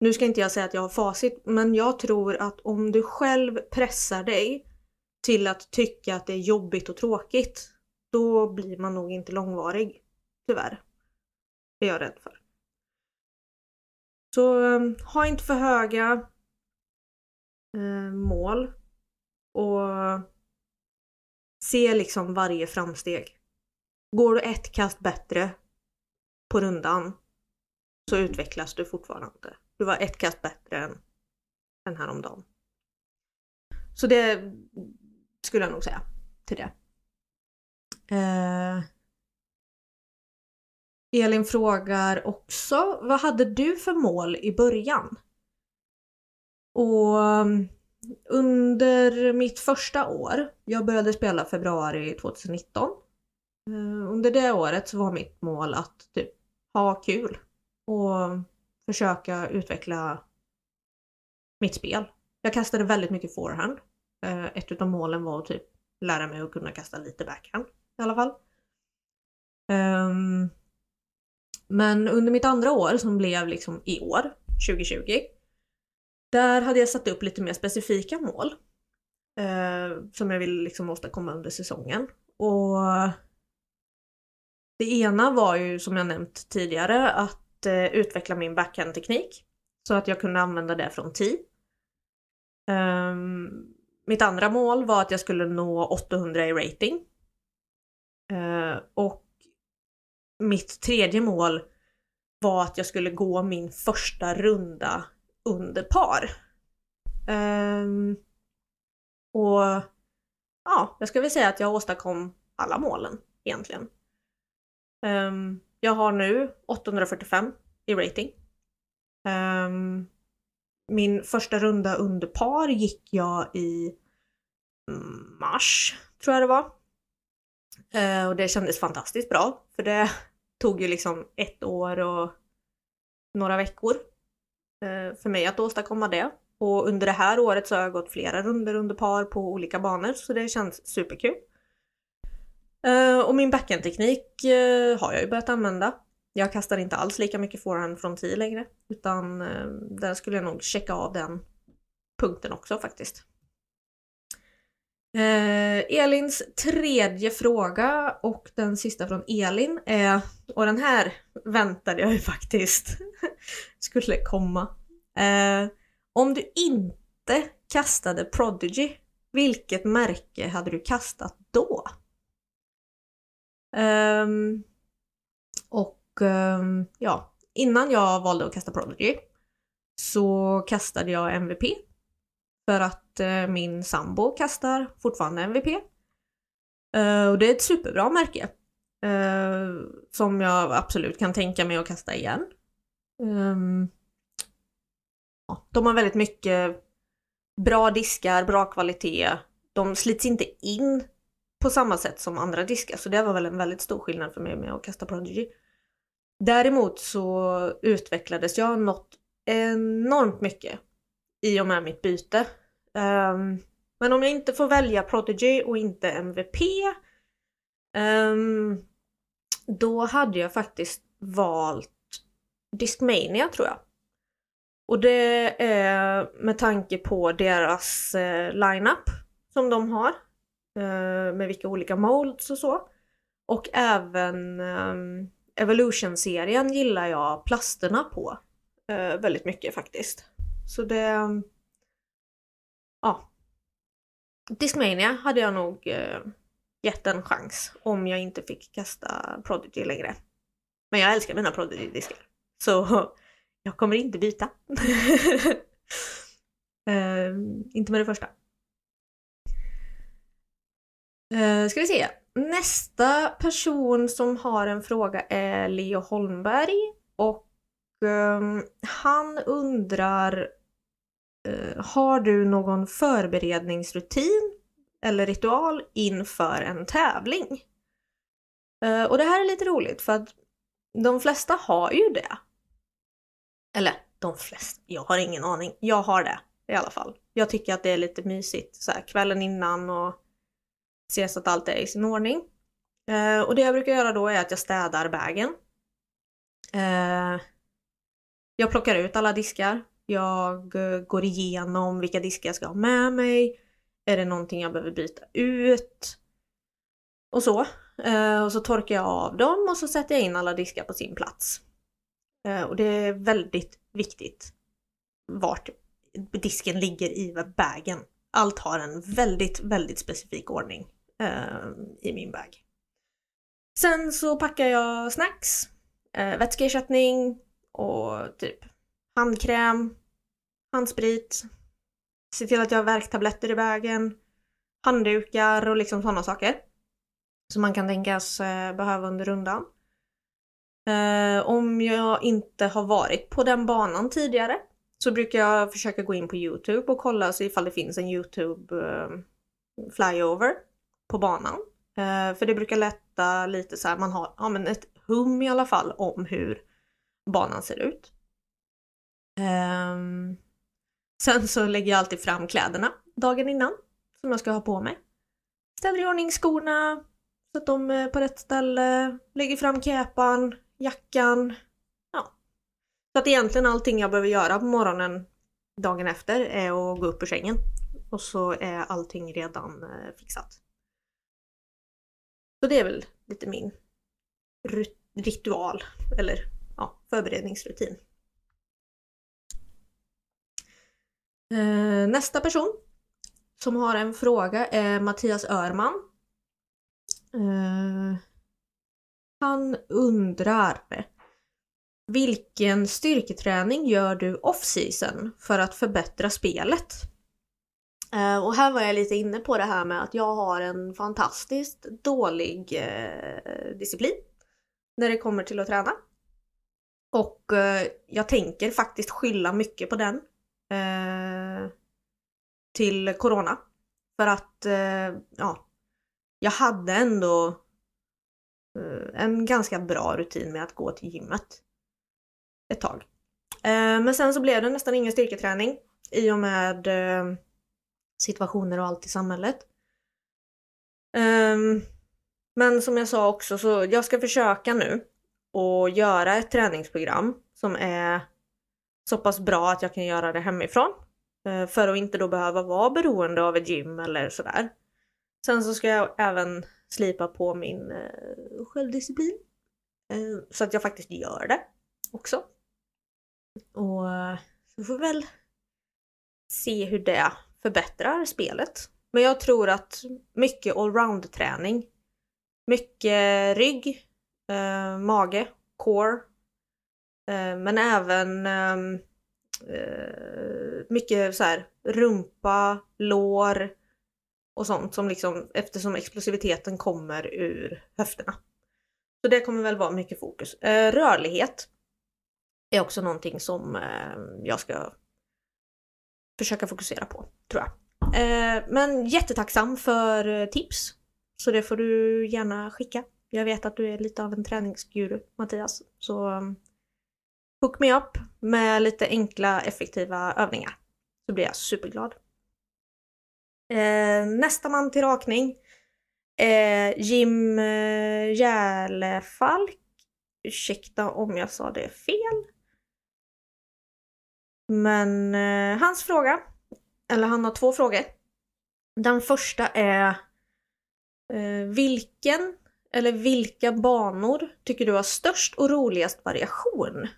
Nu ska inte jag säga att jag har facit, men jag tror att om du själv pressar dig till att tycka att det är jobbigt och tråkigt, då blir man nog inte långvarig. Tyvärr. Det är jag rädd för. Så ehm, ha inte för höga eh, mål och se liksom varje framsteg. Går du ett kast bättre på rundan så utvecklas du fortfarande. Du var ett kast bättre än, än häromdagen. Så det skulle jag nog säga till det. Eh, Elin frågar också, vad hade du för mål i början? Och mm, under mitt första år, jag började spela februari 2019. Eh, under det året så var mitt mål att typ ha kul och försöka utveckla mitt spel. Jag kastade väldigt mycket forehand. Eh, ett utav målen var att typ lära mig att kunna kasta lite backhand i alla fall. Um, men under mitt andra år som blev liksom i år, 2020, där hade jag satt upp lite mer specifika mål. uh, som jag ville liksom åstadkomma under säsongen. Och det ena var ju som jag nämnt tidigare att uh, utveckla min backhandteknik. Så att jag kunde använda det från tid. Um, ehm, mitt andra mål var att jag skulle nå 800 i rating. Eh, och mitt tredje mål var att jag skulle gå min första runda under par. Ehm, och ja, jag ska väl säga att jag åstadkom alla målen egentligen. Ehm, jag har nu 845 i rating. Ehm, min första runda under par gick jag i mm, mars, tror jag det var. Eh, och det kändes fantastiskt bra, för det tog ju liksom ett år och några veckor eh, för mig att åstadkomma det. Och under det här året så har jag gått flera runder under par på olika banor så det känns superkul. Eh, och min backhandteknik eh, har jag ju börjat använda. Jag kastar inte alls lika mycket forehand från 10 längre utan eh, där skulle jag nog checka av den punkten också faktiskt. Eh, Elins tredje fråga och den sista från Elin är, och den här väntade jag ju faktiskt skulle komma. Eh, om du inte kastade Prodigy, vilket märke hade du kastat då? Eh, och ehm, ja, innan jag valde att kasta Prodigy så kastade jag MVP för att att eh, min sambo kastar fortfarande MVP. Eh, och det är ett superbra märke. Eh, som jag absolut kan tänka mig att kasta igen. Ehm, de har väldigt mycket bra diskar, bra kvalitet. De slits inte in på samma sätt som andra diskar så det var väl en väldigt stor skillnad för mig med att kasta Prodigy. Däremot så utvecklades jag något enormt mycket i och med mitt byte. Um, men om jag inte får välja Prodigy och inte MVP um, ehm, då hade jag faktiskt valt Discmania tror jag. Och det är med tanke på deras eh, lineup som de har. Eh, med vilka olika molds och så. Och även eh, Evolution-serien gillar jag plasterna på eh, väldigt mycket faktiskt. Så det... Ja. Discmania hade jag nog eh, gett en chans om jag inte fick kasta Prodigy längre. Men jag älskar mina Prodigy-diskar. Så jag kommer inte byta. eh, inte med det första. Eh, ska vi se. Nästa person som har en fråga är Leo Holmberg och eh, han undrar Eh, har du någon förberedningsrutin eller ritual inför en tävling? Eh, och det här är lite roligt för att de flesta har ju det. Eller de flesta, jag har ingen aning. Jag har det i alla fall. Jag tycker att det är lite mysigt så här, kvällen innan och se så att allt är i sin ordning. Eh, och det jag brukar göra då är att jag städar bagen. Eh, jag plockar ut alla diskar. Jag eh, går igenom vilka diskar jag ska ha med mig. Är det någonting jag behöver byta ut? Och så. Eh, och så torkar jag av dem och så sätter jag in alla diskar på sin plats. Eh, och det är väldigt viktigt vart disken ligger i bagen. Allt har en väldigt, väldigt specifik ordning i min bag. Sen så packar jag snacks, vätskeersättning och typ handkräm, handsprit, se till att jag har värktabletter i vägen, handdukar och liksom sådana saker. Som man kan tänkas eh, behöva under rundan. Eh, om jag inte har varit på den banan tidigare så brukar jag försöka gå in på Youtube och kolla så ifall det finns en Youtube eh, flyover på banan. Eh, för det brukar lätta lite så här, man har ja, men ett hum i alla fall om hur banan ser ut. Um, sen så lägger jag alltid fram kläderna dagen innan som jag ska ha på mig. Ställer i ordning skorna så att de är eh, på rätt ställe, lägger fram käpan, jackan. Ja. Så att egentligen allting jag behöver göra på morgonen dagen efter är att gå upp ur sängen. Och så är allting redan eh, fixat. Så det är väl lite min ritual eller ja, förberedningsrutin. Eh, nästa person som har en fråga är Mattias Örman. Eh, han undrar Vilken styrketräning gör du off-season för att förbättra spelet? Eh, och här var jag lite inne på det här med att jag har en fantastiskt dålig eh, disciplin när det kommer till att träna. Och eh, jag tänker faktiskt skylla mycket på den eh, till Corona. För att, eh, ja, jag hade ändå eh, en ganska bra rutin med att gå till gymmet ett tag. Eh, men sen så blev det nästan ingen styrketräning i och med eh, situationer och allt i samhället. Ehm, men som jag sa också så jag ska försöka nu och göra ett träningsprogram som är så pass bra att jag kan göra det hemifrån. Eh, för att inte då behöva vara beroende av ett gym eller sådär. Sen så ska jag även slipa på min eh, självdisciplin. Eh, så att jag faktiskt gör det också. Och så får vi väl se hur det förbättrar spelet. Men jag tror att mycket allround-träning, mycket rygg, mage, core, Eh, men även ehm, eh, mycket så här rumpa, lår och sånt som liksom eftersom explosiviteten kommer ur höfterna. Så det kommer väl vara mycket fokus. Eh, rörlighet är också någonting som eh, jag ska försöka fokusera på, tror jag. Eh, men jättetacksam för eh, tips. Så det får du gärna skicka. Jag vet att du är lite av en träningsguru, Mattias. Så ehm, hook me up med lite enkla, effektiva övningar. Så blir jag superglad. Eh, nästa man till rakning Eh, Jim eh, Järlefalk. Ursäkta om jag sa det fel. Men eh, hans fråga, eller han har två frågor. Den första är eh, vilken eller vilka banor tycker du har störst och roligast variation?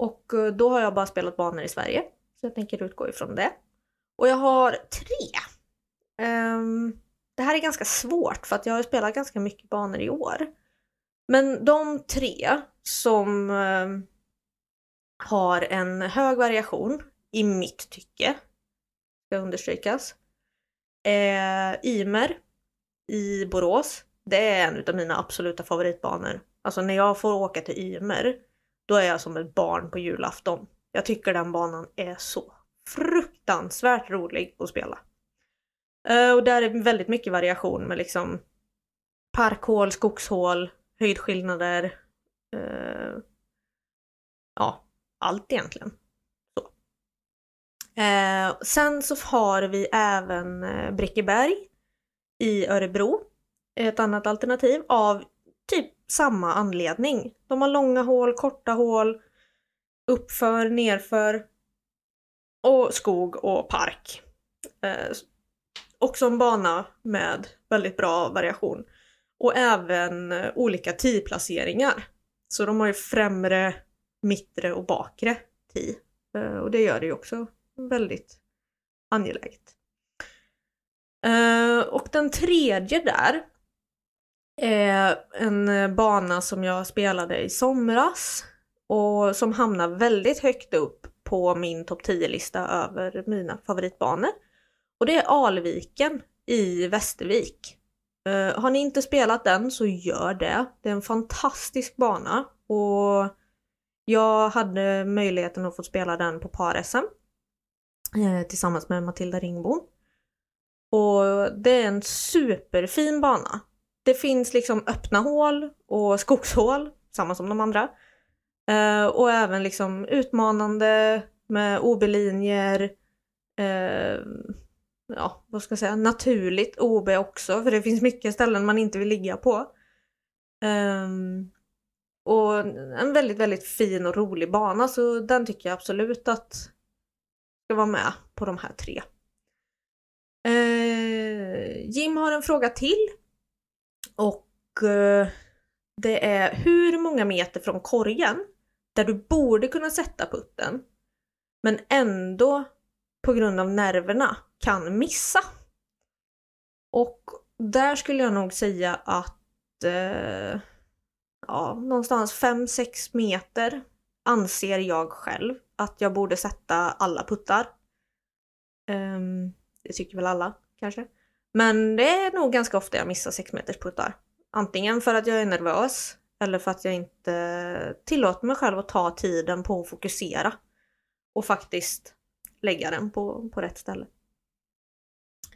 Och eh, då har jag bara spelat banor i Sverige, så jag tänker utgå ifrån det. Och jag har tre. Um, det här är ganska svårt för att jag har spelat ganska mycket banor i år. Men de tre som um, har en hög variation i mitt tycke, ska understrykas. Eh, Ymer i Borås, det är en av mina absoluta favoritbanor. Alltså när jag får åka till Ymer, då är jag som ett barn på julafton. Jag tycker den banan är så fruktansvärt rolig att spela. Eh, och där är väldigt mycket variation med liksom parkhål, skogshål, höjdskillnader. Eh, ja, allt egentligen. Så. Eh, sen så har vi även Brickeberg i Örebro ett annat alternativ av typ samma anledning. De har långa hål, korta hål, uppför, nerför och skog och park. Eh, också en bana med väldigt bra variation. Och även eh, olika tee-placeringar. Så de har ju främre, mittre och bakre tee. Eh, och det gör det ju också väldigt angeläget. Eh, och den tredje där är en eh, bana som jag spelade i somras och som hamnar väldigt högt upp på min topp 10-lista över mina favoritbanor. Och det är Alviken i Västervik. Eh, har ni inte spelat den så gör det. Det är en fantastisk bana och jag hade möjligheten att få spela den på par-SM tillsammans med Matilda Ringbom. Och det är en superfin bana. Det finns liksom öppna hål och skogshål, samma som de andra. Eh, och även liksom utmanande med OB-linjer. Eh, ja, vad ska jag säga, naturligt OB också, för det finns mycket ställen man inte vill ligga på. Um, och en väldigt, väldigt fin och rolig bana, så den tycker jag absolut att ska vara med på de här tre. Uh, Jim har en fråga till. Och eh, det är hur många meter från korgen där du borde kunna sätta putten men ändå på grund av nerverna kan missa. Och där skulle jag nog säga att eh, ja, någonstans 5-6 meter anser jag själv att jag borde sätta alla puttar. Um, det tycker väl alla kanske. Men det är nog ganska ofta jag missar 6 meters puttar. Antingen för att jag är nervös eller för att jag inte tillåter mig själv att ta tiden på att fokusera och faktiskt lägga den på, på rätt ställe.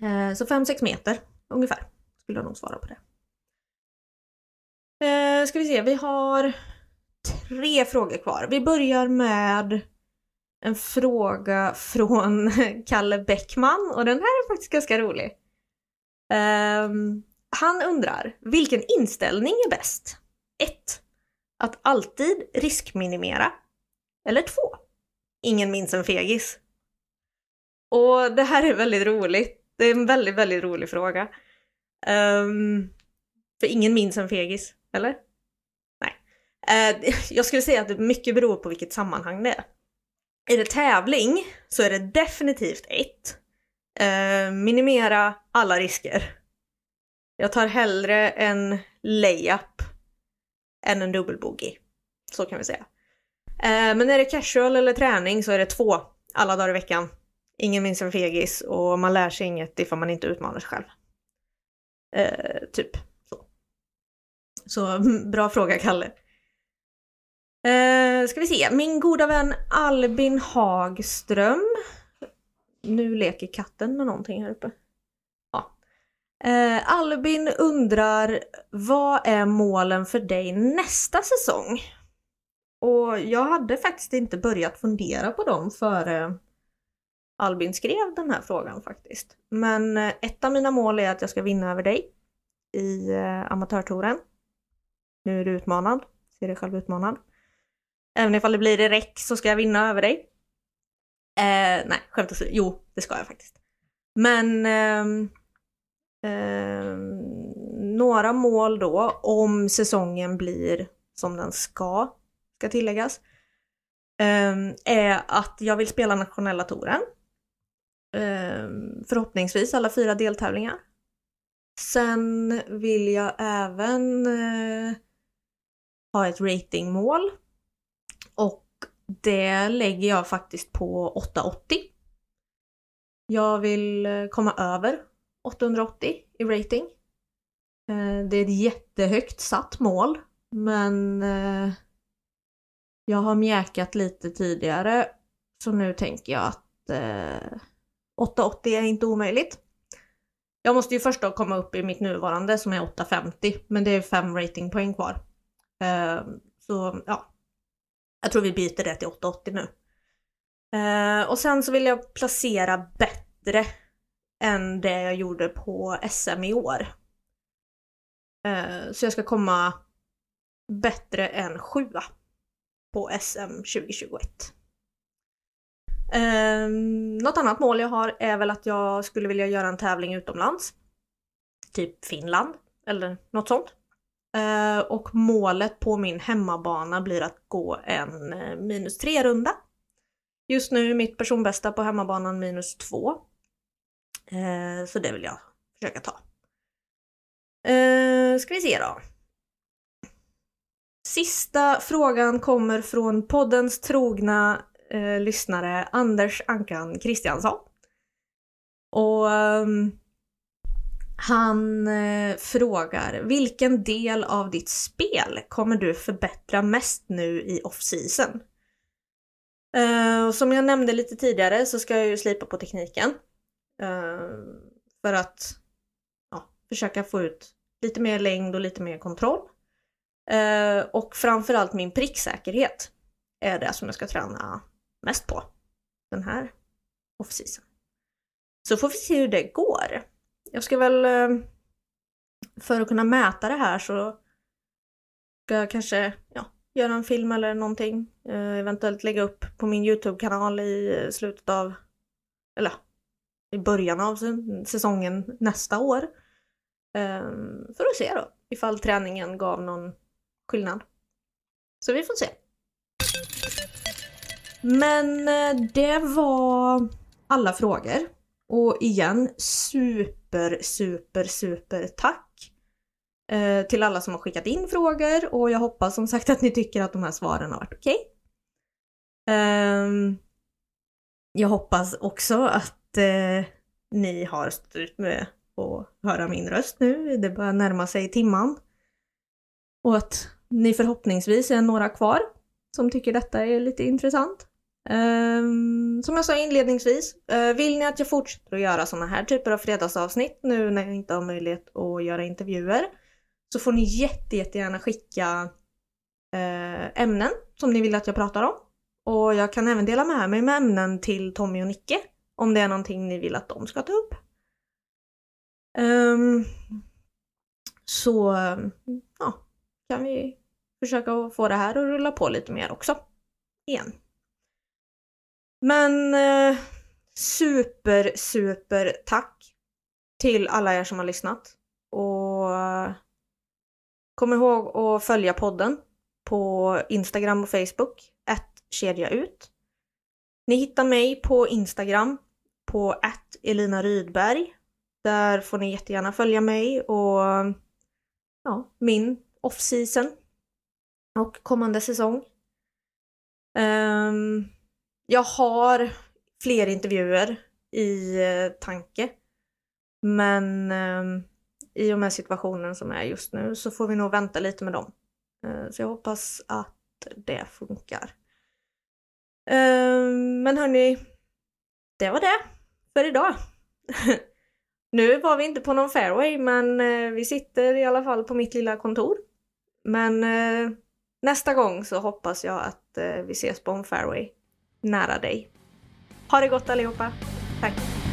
Eh, så 5-6 meter ungefär skulle jag nog svara på det. Eh, ska vi se, vi har tre frågor kvar. Vi börjar med en fråga från Kalle Bäckman och den här är faktiskt ganska rolig. Um, han undrar, vilken inställning är bäst? 1. Att alltid riskminimera. Eller 2. Ingen minns en fegis. Och det här är väldigt roligt. Det är en väldigt, väldigt rolig fråga. Um, för ingen minns en fegis, eller? Nej. Uh, jag skulle säga att det mycket beror på vilket sammanhang det är. Är det tävling så är det definitivt ett. Eh, minimera alla risker. Jag tar hellre en layup än en dubbelbogey. Så kan vi säga. Eh, men är det casual eller träning så är det två alla dagar i veckan. Ingen minns en fegis och man lär sig inget ifall man inte utmanar sig själv. Eh, typ så. Så bra fråga Kalle. Eh, ska vi se, min goda vän Albin Hagström. Nu leker katten med någonting här uppe. Ja. Eh, Albin undrar, vad är målen för dig nästa säsong? Och jag hade faktiskt inte börjat fundera på dem före Albin skrev den här frågan faktiskt. Men eh, ett av mina mål är att jag ska vinna över dig i eh, amatörtouren. Nu är du utmanad, ser dig själv utmanad. Även ifall det blir i räck så ska jag vinna över dig. Eh, nej, skämt åsido. Jo, det ska jag faktiskt. Men eh, eh, några mål då, om säsongen blir som den ska, ska tilläggas, eh, är att jag vill spela nationella touren eh, förhoppningsvis alla fyra deltävlingar. Sen vill jag även eh, ha ett ratingmål. Det lägger jag faktiskt på 880. Jag vill eh, komma över 880 i rating. Eh, det är ett jättehögt satt mål men eh, jag har mjäkat lite tidigare så nu tänker jag att 880 är inte omöjligt. Jag måste ju först då komma upp i mitt nuvarande som är 850 men det är 5 ratingpoäng kvar. Så ja, jag tror vi byter det till 880 nu. Eh, och sen så vill jag placera bättre än det jag gjorde på SM i år. Eh, så jag ska komma bättre än sjua på SM 2021. Eh, något annat mål jag har är väl att jag skulle vilja göra en tävling utomlands. Typ Finland eller något sånt. Eh, och målet på min hemmabana blir att gå en eh, minus 3-runda. Just nu är mitt personbästa på hemmabanan minus 2. Eh, så det vill jag försöka ta. Ska vi se då. Sista frågan kommer från poddens trogna lyssnare Anders Ankan Kristiansson. Och um, han eh, frågar vilken del av ditt spel kommer du förbättra mest nu i off-season? Eh, som jag nämnde lite tidigare så ska jag ju slipa på tekniken. Eh, för att ja, försöka få ut lite mer längd och lite mer kontroll. Eh, och framförallt min pricksäkerhet är det som jag ska träna mest på den här off-season. Så får vi se hur det går. Jag ska väl, eh, för att kunna mäta det här så ska jag kanske ja, göra en film eller någonting. Eh, eventuellt lägga upp på min YouTube-kanal i eh, slutet av, eller i början av säsongen nästa år. Eh, för att se då ifall träningen gav någon skillnad. Så vi får se. Men eh, det var alla frågor. Och igen, super, super, super tack eh, till alla som har skickat in frågor och jag hoppas som sagt att ni tycker att de här svaren har varit okej. Okay. Eh, jag hoppas också att eh, ni har stått ut med att höra min röst nu. Det börjar närma sig timman. Och att ni förhoppningsvis är några kvar som tycker detta är lite intressant. Um, som jag sa inledningsvis, uh, vill ni att jag fortsätter att göra sådana här typer av fredagsavsnitt nu när jag inte har möjlighet att göra intervjuer så får ni jätte, jättegärna skicka uh, ämnen som ni vill att jag pratar om. Och jag kan även dela med mig med ämnen till Tommy och Nicke om det är någonting ni vill att de ska ta upp. Um, så ja, kan vi försöka få det här att rulla på lite mer också. Igen. Men eh, super, super tack till alla er som har lyssnat. Och eh, kom ihåg att följa podden på Instagram och Facebook, ett kedja ut. Ni hittar mig på Instagram på ett Elina Rydberg. Där får ni jättegärna följa mig och ja, min off-season och kommande säsong. Um, jag har fler intervjuer i eh, tanke. Men eh, i och med situationen som är just nu så får vi nog vänta lite med dem. Eh, så jag hoppas att det funkar. Eh, men hörni, det var det för idag. nu var vi inte på någon fairway men eh, vi sitter i alla fall på mitt lilla kontor. Men eh, nästa gång så hoppas jag att eh, vi ses på en fairway nära dig. Ha det gott allihopa. Tack!